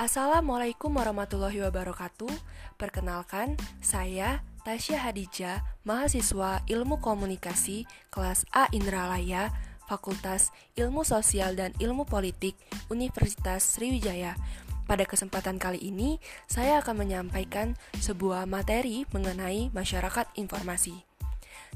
Assalamualaikum warahmatullahi wabarakatuh. Perkenalkan, saya Tasya Hadijah, mahasiswa Ilmu Komunikasi kelas A Indralaya, Fakultas Ilmu Sosial dan Ilmu Politik Universitas Sriwijaya. Pada kesempatan kali ini, saya akan menyampaikan sebuah materi mengenai masyarakat informasi.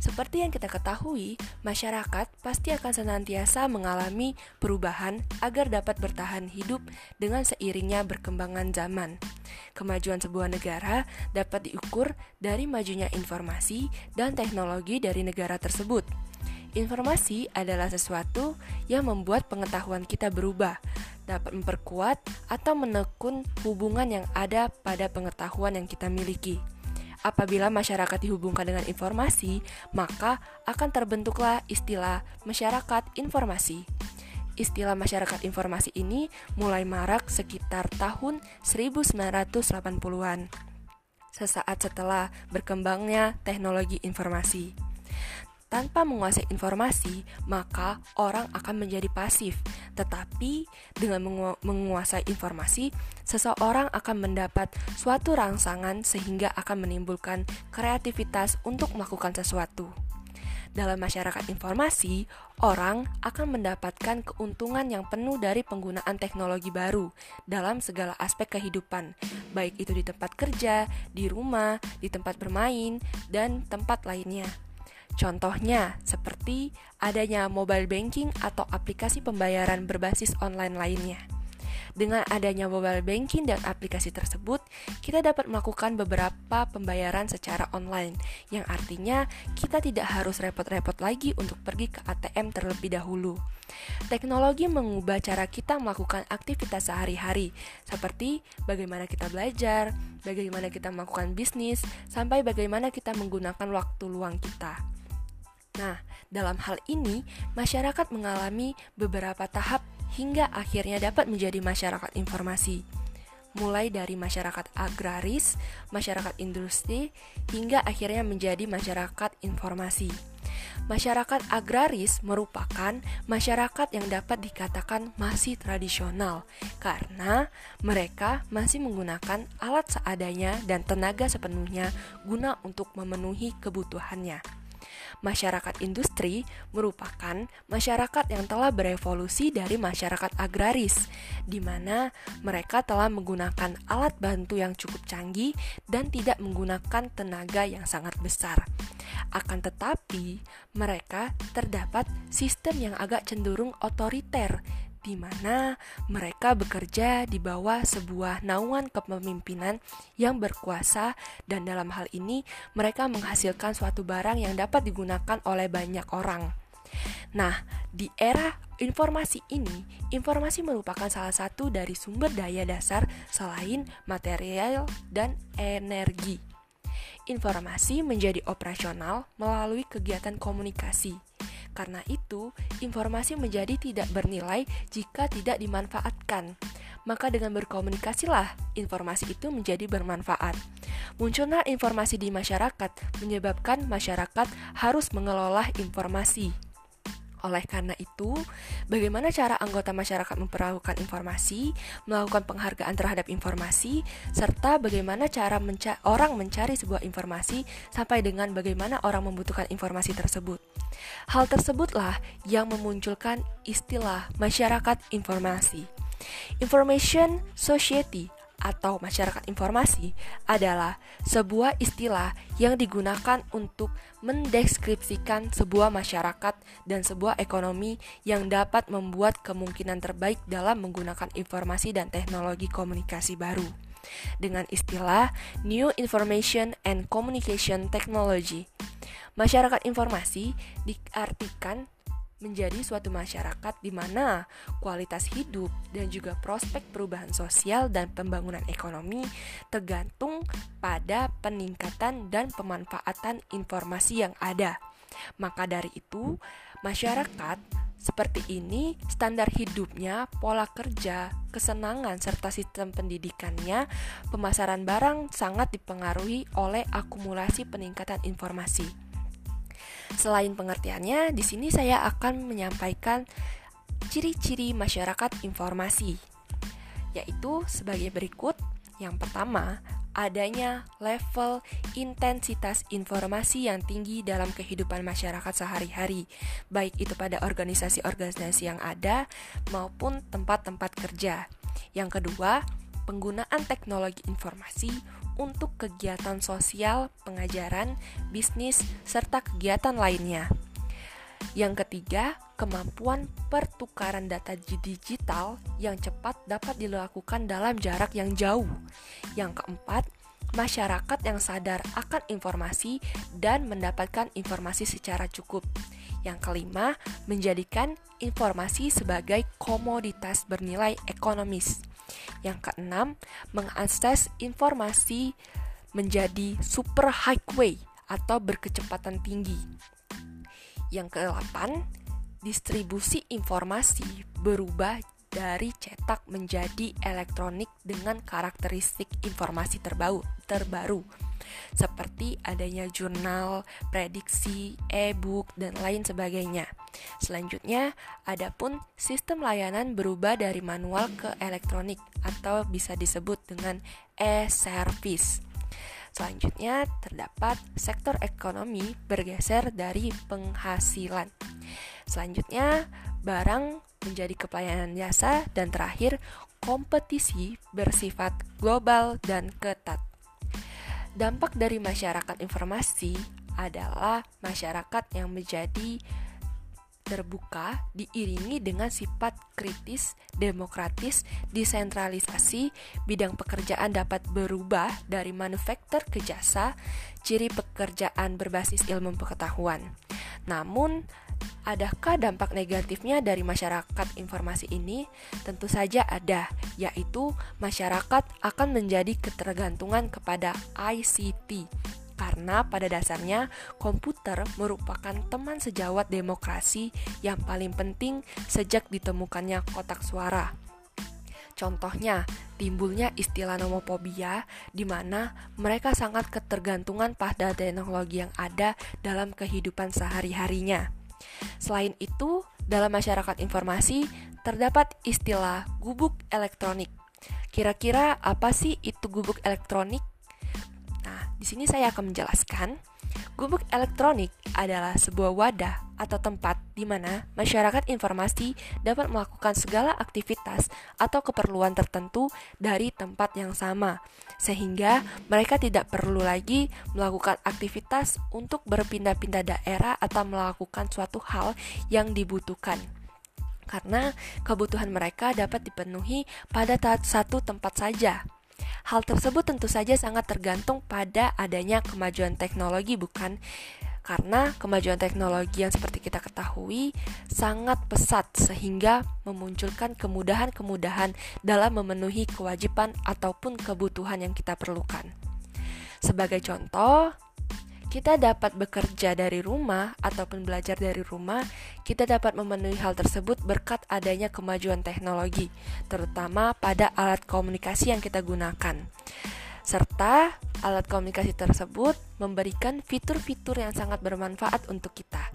Seperti yang kita ketahui, masyarakat pasti akan senantiasa mengalami perubahan agar dapat bertahan hidup dengan seiringnya berkembangan zaman. Kemajuan sebuah negara dapat diukur dari majunya informasi dan teknologi dari negara tersebut. Informasi adalah sesuatu yang membuat pengetahuan kita berubah, dapat memperkuat atau menekun hubungan yang ada pada pengetahuan yang kita miliki. Apabila masyarakat dihubungkan dengan informasi, maka akan terbentuklah istilah masyarakat informasi. Istilah masyarakat informasi ini mulai marak sekitar tahun 1980-an, sesaat setelah berkembangnya teknologi informasi. Tanpa menguasai informasi, maka orang akan menjadi pasif. Tetapi dengan mengu menguasai informasi, seseorang akan mendapat suatu rangsangan sehingga akan menimbulkan kreativitas untuk melakukan sesuatu. Dalam masyarakat informasi, orang akan mendapatkan keuntungan yang penuh dari penggunaan teknologi baru dalam segala aspek kehidupan, baik itu di tempat kerja, di rumah, di tempat bermain, dan tempat lainnya. Contohnya seperti adanya mobile banking atau aplikasi pembayaran berbasis online lainnya. Dengan adanya mobile banking dan aplikasi tersebut, kita dapat melakukan beberapa pembayaran secara online, yang artinya kita tidak harus repot-repot lagi untuk pergi ke ATM terlebih dahulu. Teknologi mengubah cara kita melakukan aktivitas sehari-hari, seperti bagaimana kita belajar, bagaimana kita melakukan bisnis, sampai bagaimana kita menggunakan waktu luang kita. Nah, dalam hal ini, masyarakat mengalami beberapa tahap hingga akhirnya dapat menjadi masyarakat informasi. Mulai dari masyarakat agraris, masyarakat industri, hingga akhirnya menjadi masyarakat informasi. Masyarakat agraris merupakan masyarakat yang dapat dikatakan masih tradisional karena mereka masih menggunakan alat seadanya dan tenaga sepenuhnya guna untuk memenuhi kebutuhannya. Masyarakat industri merupakan masyarakat yang telah berevolusi dari masyarakat agraris, di mana mereka telah menggunakan alat bantu yang cukup canggih dan tidak menggunakan tenaga yang sangat besar. Akan tetapi, mereka terdapat sistem yang agak cenderung otoriter di mana mereka bekerja di bawah sebuah naungan kepemimpinan yang berkuasa dan dalam hal ini mereka menghasilkan suatu barang yang dapat digunakan oleh banyak orang. Nah, di era informasi ini, informasi merupakan salah satu dari sumber daya dasar selain material dan energi. Informasi menjadi operasional melalui kegiatan komunikasi karena itu, informasi menjadi tidak bernilai jika tidak dimanfaatkan. Maka dengan berkomunikasilah, informasi itu menjadi bermanfaat. Munculnya informasi di masyarakat menyebabkan masyarakat harus mengelola informasi. Oleh karena itu, bagaimana cara anggota masyarakat memperlakukan informasi, melakukan penghargaan terhadap informasi, serta bagaimana cara menca orang mencari sebuah informasi sampai dengan bagaimana orang membutuhkan informasi tersebut. Hal tersebutlah yang memunculkan istilah masyarakat informasi. Information Society atau masyarakat informasi adalah sebuah istilah yang digunakan untuk mendeskripsikan sebuah masyarakat dan sebuah ekonomi yang dapat membuat kemungkinan terbaik dalam menggunakan informasi dan teknologi komunikasi baru. Dengan istilah New Information and Communication Technology, masyarakat informasi diartikan menjadi suatu masyarakat di mana kualitas hidup dan juga prospek perubahan sosial dan pembangunan ekonomi tergantung pada peningkatan dan pemanfaatan informasi yang ada. Maka dari itu, masyarakat seperti ini, standar hidupnya, pola kerja, kesenangan, serta sistem pendidikannya, pemasaran barang sangat dipengaruhi oleh akumulasi peningkatan informasi. Selain pengertiannya, di sini saya akan menyampaikan ciri-ciri masyarakat informasi. yaitu sebagai berikut. Yang pertama, adanya level intensitas informasi yang tinggi dalam kehidupan masyarakat sehari-hari, baik itu pada organisasi-organisasi yang ada maupun tempat-tempat kerja. Yang kedua, penggunaan teknologi informasi untuk kegiatan sosial, pengajaran, bisnis, serta kegiatan lainnya. Yang ketiga, kemampuan pertukaran data digital yang cepat dapat dilakukan dalam jarak yang jauh. Yang keempat, masyarakat yang sadar akan informasi dan mendapatkan informasi secara cukup. Yang kelima, menjadikan informasi sebagai komoditas bernilai ekonomis. Yang keenam, mengakses informasi menjadi super highway atau berkecepatan tinggi. Yang ke-8, distribusi informasi berubah dari cetak menjadi elektronik dengan karakteristik informasi terbaru, terbaru seperti adanya jurnal, prediksi, e-book, dan lain sebagainya. Selanjutnya, adapun sistem layanan berubah dari manual ke elektronik atau bisa disebut dengan e-service. Selanjutnya, terdapat sektor ekonomi bergeser dari penghasilan. Selanjutnya, barang menjadi kepelayanan jasa dan terakhir kompetisi bersifat global dan ketat. Dampak dari masyarakat informasi adalah masyarakat yang menjadi terbuka diiringi dengan sifat kritis, demokratis, desentralisasi, bidang pekerjaan dapat berubah dari manufaktur ke jasa, ciri pekerjaan berbasis ilmu pengetahuan. Namun, adakah dampak negatifnya dari masyarakat informasi ini? Tentu saja ada, yaitu masyarakat akan menjadi ketergantungan kepada ICT karena pada dasarnya komputer merupakan teman sejawat demokrasi yang paling penting sejak ditemukannya kotak suara. Contohnya, timbulnya istilah nomophobia di mana mereka sangat ketergantungan pada teknologi yang ada dalam kehidupan sehari-harinya. Selain itu, dalam masyarakat informasi terdapat istilah gubuk elektronik. Kira-kira apa sih itu gubuk elektronik? Di sini saya akan menjelaskan, gubuk elektronik adalah sebuah wadah atau tempat di mana masyarakat informasi dapat melakukan segala aktivitas atau keperluan tertentu dari tempat yang sama, sehingga mereka tidak perlu lagi melakukan aktivitas untuk berpindah-pindah daerah atau melakukan suatu hal yang dibutuhkan karena kebutuhan mereka dapat dipenuhi pada satu tempat saja. Hal tersebut tentu saja sangat tergantung pada adanya kemajuan teknologi, bukan? Karena kemajuan teknologi yang seperti kita ketahui sangat pesat sehingga memunculkan kemudahan-kemudahan dalam memenuhi kewajiban ataupun kebutuhan yang kita perlukan. Sebagai contoh, kita dapat bekerja dari rumah ataupun belajar dari rumah, kita dapat memenuhi hal tersebut berkat adanya kemajuan teknologi, terutama pada alat komunikasi yang kita gunakan. Serta alat komunikasi tersebut memberikan fitur-fitur yang sangat bermanfaat untuk kita.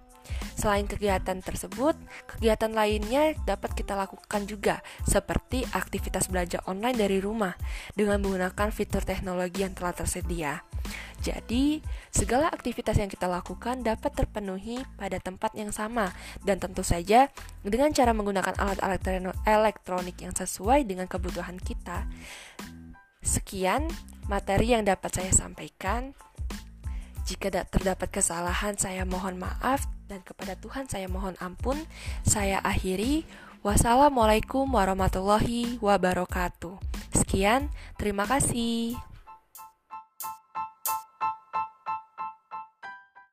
Selain kegiatan tersebut, kegiatan lainnya dapat kita lakukan juga, seperti aktivitas belajar online dari rumah dengan menggunakan fitur teknologi yang telah tersedia. Jadi, segala aktivitas yang kita lakukan dapat terpenuhi pada tempat yang sama dan tentu saja dengan cara menggunakan alat-alat elektronik yang sesuai dengan kebutuhan kita. Sekian materi yang dapat saya sampaikan. Jika terdapat kesalahan, saya mohon maaf, dan kepada Tuhan saya mohon ampun. Saya akhiri. Wassalamualaikum warahmatullahi wabarakatuh. Sekian, terima kasih.